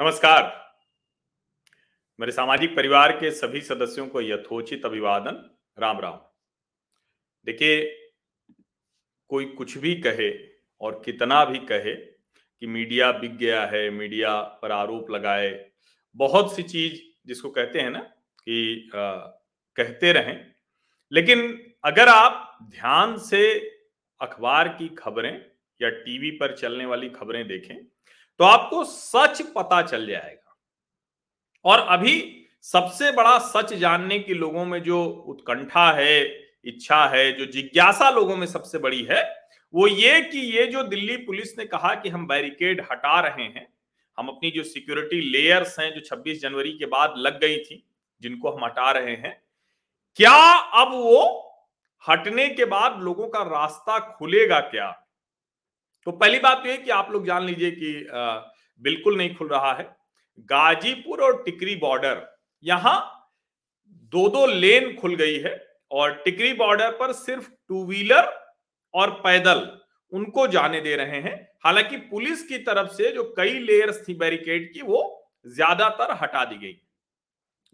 नमस्कार। मेरे सामाजिक परिवार के सभी सदस्यों को यथोचित अभिवादन। राम राम। देखिए कोई कुछ भी कहे और कितना भी कहे कि मीडिया बिक गया है मीडिया पर आरोप लगाए बहुत सी चीज़ जिसको कहते हैं ना कि आ, कहते रहें। लेकिन अगर आप ध्यान से अखबार की खबरें या टीवी पर चलने वाली खबरें देखें तो आपको सच पता चल जाएगा। और अभी सबसे बड़ा सच जानने की लोगों में जो उत्कंठा है, इच्छा है, जो जिज्ञासा लोगों में सबसे बड़ी है, वो ये कि ये जो दिल्ली पुलिस ने कहा कि हम बैरिकेड हटा रहे हैं, हम अपनी जो सिक्योरिटी लेयर्स हैं, जो 26 जनवरी के बाद लग गई थी, जिनको हम हटा रहे हैं, क्या अब वो हटने के बाद लोगों का रास्ता खुलेगा क्या? तो पहली बात तो ये कि आप लोग जान लीजिए कि बिल्कुल नहीं खुल रहा है। गाजीपुर और टिकरी बॉर्डर, यहाँ दो दो लेन खुल गई है और टिकरी बॉर्डर पर सिर्फ़ टू व्हीलर और पैदल उनको जाने दे रहे हैं। हालाँकि पुलिस की तरफ़ से जो कई लेयर्स थी बैरिकेड की, वो ज़्यादातर हटा दी गई।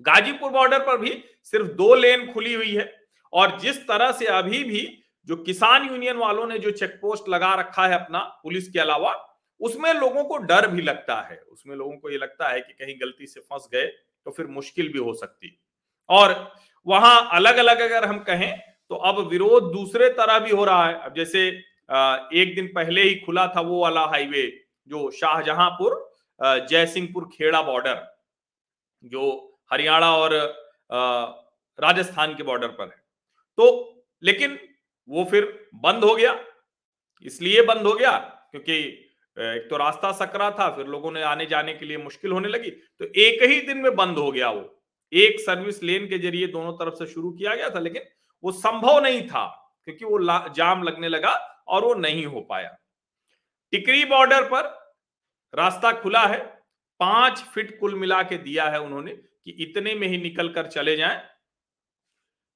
गाजीपुर बॉर्डर पर भी सिर्फ़ दो लेन खुली हुई है और जिस तरह से अभी भी जो किसान यूनियन वालों ने जो चेक पोस्ट लगा रखा है अपना पुलिस के अलावा, उसमें लोगों को डर भी लगता है। उसमें लोगों को ये लगता है कि कहीं गलती से फंस गए तो फिर मुश्किल भी हो सकती। और वहाँ अलग अलग अगर हम कहें तो अब विरोध दूसरे तरह भी हो रहा है। अब जैसे एक दिन पहले ही खुला था वो वाला हाईवे, जो शाहजहांपुर जयसिंहपुर खेड़ा बॉर्डर, जो हरियाणा और राजस्थान के बॉर्डर पर है। तो लेकिन वो फिर बंद हो गया। इसलिए बंद हो गया क्योंकि एक तो रास्ता सकरा था, फिर लोगों ने आने जाने के लिए मुश्किल होने लगी तो एक ही दिन में बंद हो गया वो। एक सर्विस लेन के ज़रिए दोनों तरफ़ से शुरू किया गया था, लेकिन वो संभव नहीं था क्योंकि वो जाम लगने लगा और वो नहीं हो पाया। टिकरी बॉर्डर पर रास्ता खुला है, पाँच फिट कुल मिला के दिया है उन्होंने कि इतने में ही निकल कर चले जाएँ।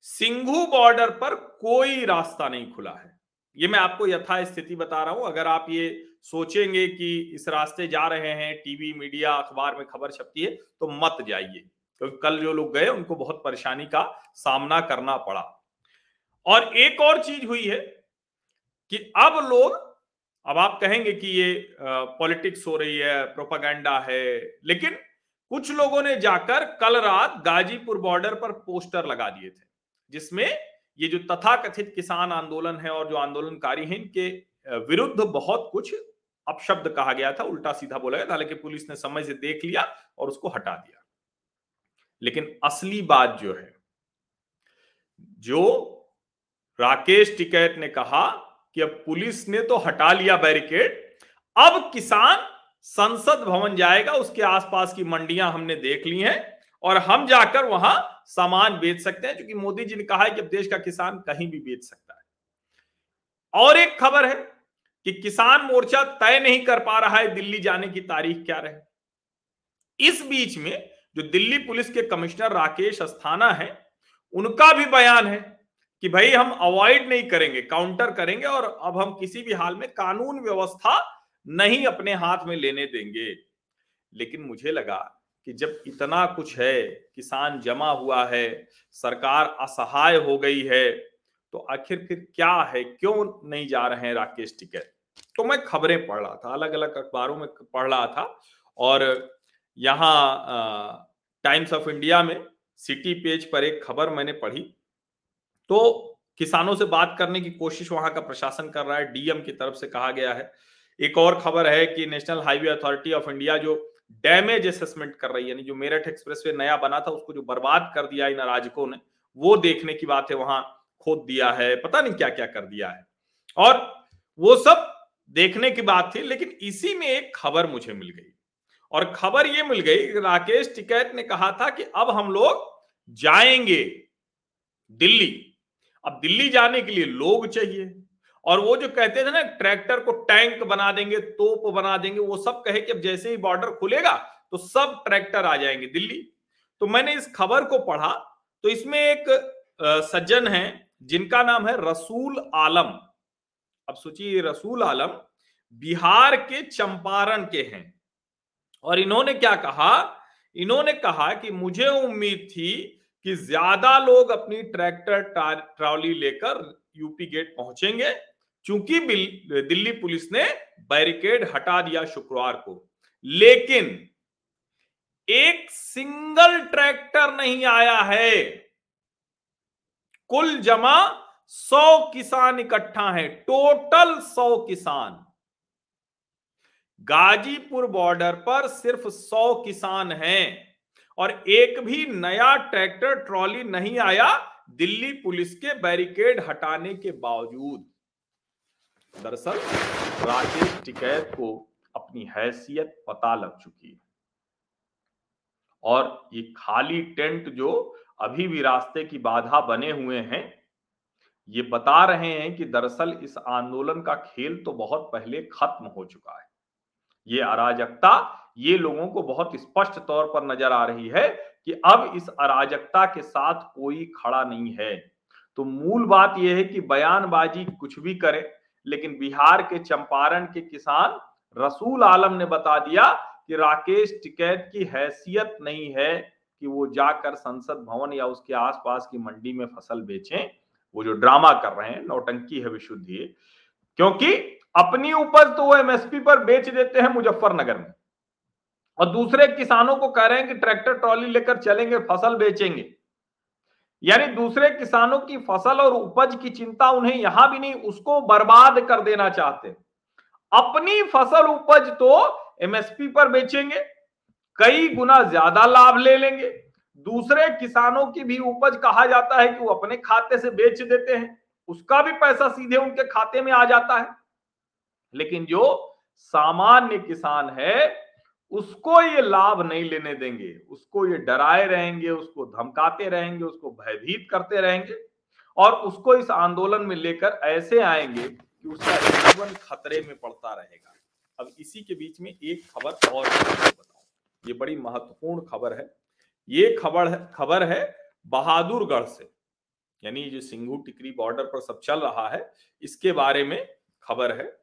सिंघू बॉर्डर पर कोई रास्ता नहीं खुला है। ये मैं आपको यथा स्थिति बता रहा हूँ। अगर आप ये सोचेंगे कि इस रास्ते जा रहे हैं, टीवी, मीडिया, अखबार में खबर छपती है तो मत जाइए। क्योंकि तो कल जो लोग गए, उनको बहुत परेशानी का सामना करना पड़ा। और एक और चीज़ हुई है कि अब लोग, अब आप कहेंगे कि ये पॉलिटिक्स हो रही है, प्रोपागेंडा है, लेकिन कुछ लोगों ने जाकर कल रात गाजीपुर बॉर्डर पर पोस्टर लगा दिए थे। जिसमें ये जो तथाकथित किसान आंदोलन है और जो आंदोलनकारी हैं, इनके विरुद्ध बहुत कुछ अपशब्द कहा गया था, उल्टा सीधा बोला गया था, हालाँकि पुलिस ने समय से देख लिया और उसको हटा दिया। लेकिन असली बात जो है, जो राकेश टिकैत ने कहा कि अब पुलिस ने तो हटा लिया बैरिकेड, अब किसान संसद भवन जाएगा, उसके आसपास की मंडियाँ हमने देख ली हैं और हम जाकर वहाँ सामान बेच सकते हैं, क्योंकि मोदी जी ने कहा है कि अब देश का किसान कहीं भी बेच सकता है। और एक खबर है कि किसान मोर्चा तय नहीं कर पा रहा है दिल्ली जाने की तारीख क्या रहे। इस बीच में जो दिल्ली पुलिस के कमिश्नर राकेश अस्थाना है, उनका भी बयान है कि भाई हम अवॉइड नहीं करेंगे, काउंटर करेंगे और अब हम किसी भी हाल में कानून व्यवस्था नहीं अपने हाथ में लेने देंगे। लेकिन मुझे लगा कि जब इतना कुछ है, किसान जमा हुआ है, सरकार असहाय हो गई है तो आखिर फिर क्या है? क्यों नहीं जा रहे हैं राकेश टिकैत? तो मैं खबरें पढ़ रहा था अलग अलग अखबारों में पढ़ रहा था और यहाँ टाइम्स ऑफ़ इंडिया में सिटी पेज पर एक खबर मैंने पढ़ी। तो किसानों से बात करने की कोशिश वहाँ का प्रशासन कर रहा है, डीएम की तरफ़ से कहा गया है। एक और खबर है कि national highway authority of India जो डैमेज असेसमेंट कर रही है, यानी जो मेरठ एक्सप्रेसवे नया बना था, उसको जो बर्बाद कर दिया इन अराजकों ने, वो देखने की बात है, वहाँ खोद दिया है, पता नहीं क्या क्या कर दिया है। और वो सब देखने की बात थी, लेकिन इसी में एक खबर मुझे मिल गई। और खबर ये मिल गई, राकेश टिकैत ने कहा था कि अब हम लोग जाएँगे दिल्ली। अब दिल्ली जाने के लिए लोग चाहिए और वो जो कहते थे ना, ट्रैक्टर को टैंक बना देंगे, तोप बना देंगे, वो सब कहे कि अब जैसे ही बॉर्डर खुलेगा तो सब ट्रैक्टर आ जाएँगे दिल्ली। तो मैंने इस खबर को पढ़ा तो इसमें एक सज्जन है, जिनका नाम है रसूल आलम। अब सोचिए, रसूल आलम बिहार के चंपारण के हैं। और इन्होंने क्या कहा? इन्होंने कहा कि मुझे उम्मीद थी कि ज़्यादा लोग अपनी ट्रैक्टर ट्रॉली लेकर यूपी गेट पहुँचेंगे चूँकि दिल्ली पुलिस ने बैरिकेड हटा दिया शुक्रवार को, लेकिन एक सिंगल ट्रैक्टर नहीं आया है। कुल जमा सौ किसान इकट्ठा है, टोटल सौ किसान। गाजीपुर बॉर्डर पर सिर्फ़ सौ किसान हैं और एक भी नया ट्रैक्टर, ट्रॉली नहीं आया दिल्ली पुलिस के बैरिकेड हटाने के बावजूद। दरअसल राकेश टिकैत को अपनी हैसियत पता लग चुकी है। और ये खाली टेंट जो अभी भी रास्ते की बाधा बने हुए हैं, ये बता रहे हैं कि दरअसल इस आंदोलन का खेल तो बहुत पहले खत्म हो चुका है। ये अराजकता, ये लोगों को बहुत स्पष्ट तौर पर नज़र आ रही है कि अब इस अराजकता के साथ कोई खड़ा नहीं है। तो मूल बात यह है कि बयानबाजी कुछ भी करे लेकिन बिहार के चंपारण के किसान रसूल आलम ने बता दिया कि राकेश टिकैत की हैसियत नहीं है कि वो जाकर संसद भवन या उसके आसपास की मंडी में फ़सल बेचें। वो जो ड्रामा कर रहे हैं, नौटंकी है विशुद्धि, क्योंकि अपनी उपज तो वो एमएसपी पर बेच देते हैं मुजफ्फरनगर में। और दूसरे किसानों को कह रहे हैं कि ट्रैक्टर ट्रॉली लेकर चलेंगे, फ़सल बेचेंगे। यानी दूसरे किसानों की फ़सल और उपज की चिंता उन्हें यहाँ भी नहीं, उसको बर्बाद कर देना चाहते अपनी फ़सल उपज तो एमएसपी पर बेचेंगे, कई गुना ज़्यादा लाभ ले लेंगे। दूसरे किसानों की भी उपज कहा जाता है कि वो अपने खाते से बेच देते हैं, उसका भी पैसा सीधे उनके खाते में आ जाता है। लेकिन जो सामान्य किसान है उसको ये लाभ नहीं लेने देंगे, उसको ये डराए रहेंगे, उसको धमकाते रहेंगे, उसको भयभीत करते रहेंगे और उसको इस आंदोलन में लेकर ऐसे आएँगे कि उसका जीवन खतरे में पड़ता रहेगा। अब इसी के बीच में एक खबर और बताऊँ। ये बड़ी महत्वपूर्ण खबर है। ये खबर है खबर है बहादुरगढ़ से। यानी जो सिंघू टिकरी बॉर्डर पर सब चल रहा है, इसके बारे में खबर है।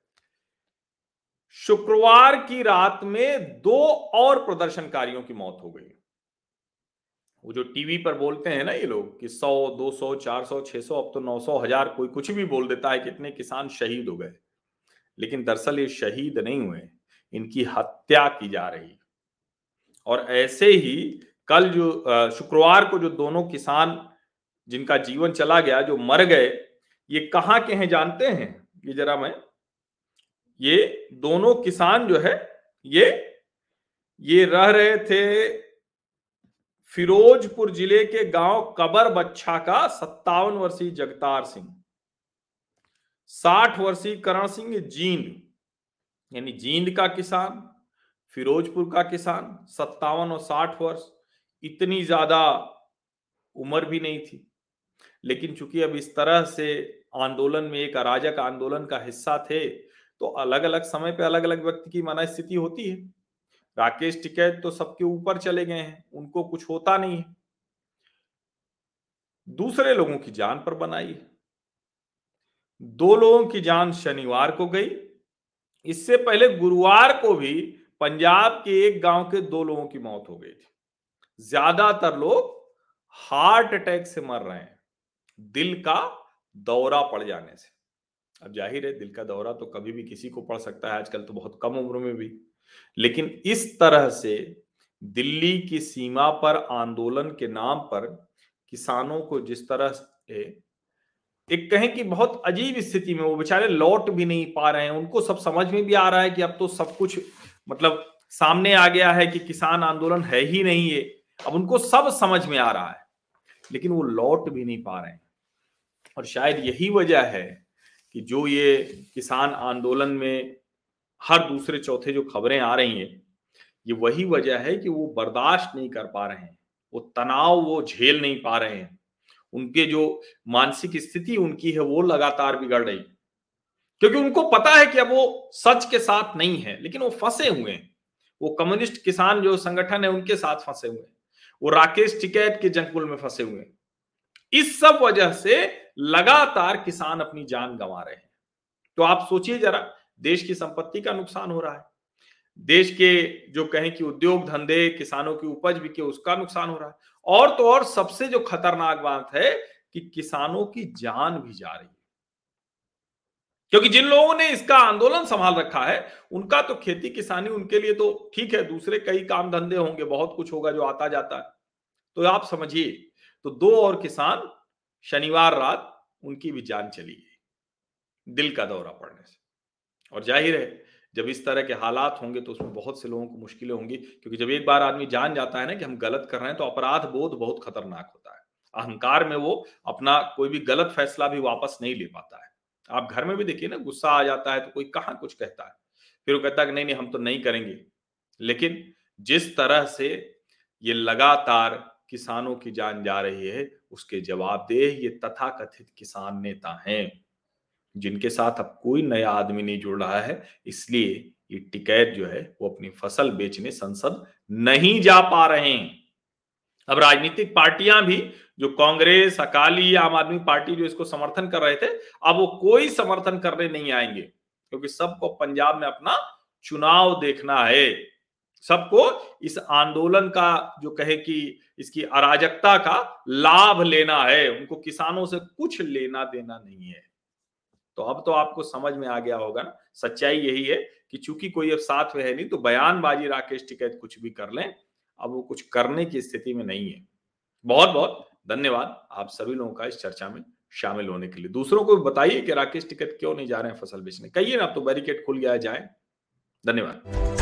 शुक्रवार की रात में दो और प्रदर्शनकारियों की मौत हो गई। वो जो टीवी पर बोलते हैं ना ये लोग कि 100, 200, 400, 600 अब तो 900 हज़ार कोई कुछ भी बोल देता है कितने किसान शहीद हो गए। लेकिन दरअसल ये शहीद नहीं हुए इनकी हत्या की जा रही। और ऐसे ही कल जो शुक्रवार को जो दोनों किसान जिनका जीवन चला गया जो मर गए ये कहाँ के हैं जानते हैं? ये जरा मैं ये दोनों किसान जो है, ये ये रह रहे थे फिरोजपुर ज़िले के गाँव कबर बच्छा का सत्तावन वर्षीय जगतार सिंह, साठ वर्षीय करण सिंह जींद, यानी जींद का किसान, फिरोजपुर का किसान, सत्तावन और साठ वर्ष, इतनी ज़्यादा उम्र भी नहीं थी। लेकिन चूँकि अब इस तरह से आंदोलन में एक अराजक आंदोलन का हिस्सा थे तो अलग अलग समय पे अलग अलग व्यक्ति की मन स्थिति होती है। राकेश टिकैत तो सबके ऊपर चले गए हैं, उनको कुछ होता नहीं है। दूसरे लोगों की जान पर बनाई। दो लोगों की जान शनिवार को गई। इससे पहले गुरुवार को भी पंजाब के एक गाँव के दो लोगों की मौत हो गई थी। ज़्यादातर लोग हार्ट अटैक से मर रहे हैं। दिल का दौरा पड़ जाने से। अब ज़ाहिर है, दिल का दौरा तो कभी भी किसी को पड़ सकता है, आजकल तो बहुत कम उम्र में भी। लेकिन इस तरह से दिल्ली की सीमा पर आंदोलन के नाम पर किसानों को जिस तरह से एक कहें कि बहुत अजीब स्थिति में वो बेचारे लौट भी नहीं पा रहे हैं। उनको सब समझ में भी आ रहा है कि अब तो सब कुछ मतलब सामने आ गया है कि किसान आंदोलन है ही नहीं है अब उनको सब समझ में आ रहा है, लेकिन वो लौट भी नहीं पा रहे हैं। और शायद यही वजह है कि जो ये किसान आंदोलन में हर दूसरे चौथे जो खबरें आ रही हैं, ये वही वजह है कि वो बर्दाश्त नहीं कर पा रहे हैं, वो तनाव, वो झेल नहीं पा रहे हैं। उनके जो मानसिक स्थिति उनकी है, वो लगातार बिगड़ रही क्योंकि उनको पता है कि अब वो सच के साथ नहीं है, लेकिन वो फंसे हुए हैं। वो कम्युनिस्ट किसान जो संगठन है, उनके साथ फंसे हुए हैं। वो राकेश टिकैत के जंगपुल में फंसे हुए हैं। इस सब वजह से लगातार किसान अपनी जान गंवा रहे हैं। तो आप सोचिए जरा, देश की संपत्ति का नुकसान हो रहा है। देश के जो कहें कि उद्योग धंधे, किसानों की उपज भी के उसका नुकसान हो रहा है। और तो और सबसे जो खतरनाक बात है कि किसानों की जान भी जा रही है। क्योंकि जिन लोगों ने इसका आंदोलन संभाल रखा है, उनका तो खेती किसानी उनके लिए तो ठीक है, दूसरे कई काम धंधे होंगे, बहुत कुछ होगा जो आता जाता है। तो आप समझिए तो दो और किसान शनिवार रात उनकी भी जान चली गई, दिल का दौरा पड़ने से। और ज़ाहिर है, जब इस तरह के हालात होंगे तो उसमें बहुत से लोगों को मुश्किलें होंगी, क्योंकि जब एक बार आदमी जान जाता है ना कि हम गलत कर रहे हैं तो अपराध बोध बहुत खतरनाक होता है। अहंकार में वो अपना कोई भी गलत फैसला भी वापस नहीं ले पाता है। आप घर में भी देखिए ना, गुस्सा आ जाता है तो कोई कहाँ कुछ कहता है। फिर वो कहता है कि नहीं नहीं, हम तो नहीं करेंगे। लेकिन जिस तरह से ये लगातार किसानों की जान जा रही है उसके जवाबदेह ये तथाकथित किसान नेता हैं, जिनके साथ अब कोई नया आदमी नहीं जुड़ रहा है, इसलिए ये टिकैत जो है, वो अपनी फ़सल बेचने संसद नहीं जा पा रहे हैं। अब राजनीतिक पार्टियाँ भी, जो कांग्रेस, अकाली, आम आदमी पार्टी जो इसको समर्थन कर रहे थे, अब वो कोई समर्थन करने नहीं आएँगे, क्योंकि सबको पंजाब में अपना चुनाव देखना है। सबको इस आंदोलन का, जो कहे कि इसकी अराजकता का लाभ लेना है, उनको किसानों से कुछ लेना देना नहीं है। तो अब तो आपको समझ में आ गया होगा ना, सच्चाई यही है कि चूँकि कोई अब साथ में है नहीं तो बयानबाजी राकेश टिकैत कुछ भी कर लें, अब वो कुछ करने की स्थिति में नहीं है। बहुत बहुत धन्यवाद आप सभी लोगों का इस चर्चा में शामिल होने के लिए। दूसरों को बताइए कि राकेश टिकट क्यों नहीं जा रहे हैं फ़सल बेचने। कहिए ना, अब तो बैरिकेड खुल गया जाए। धन्यवाद।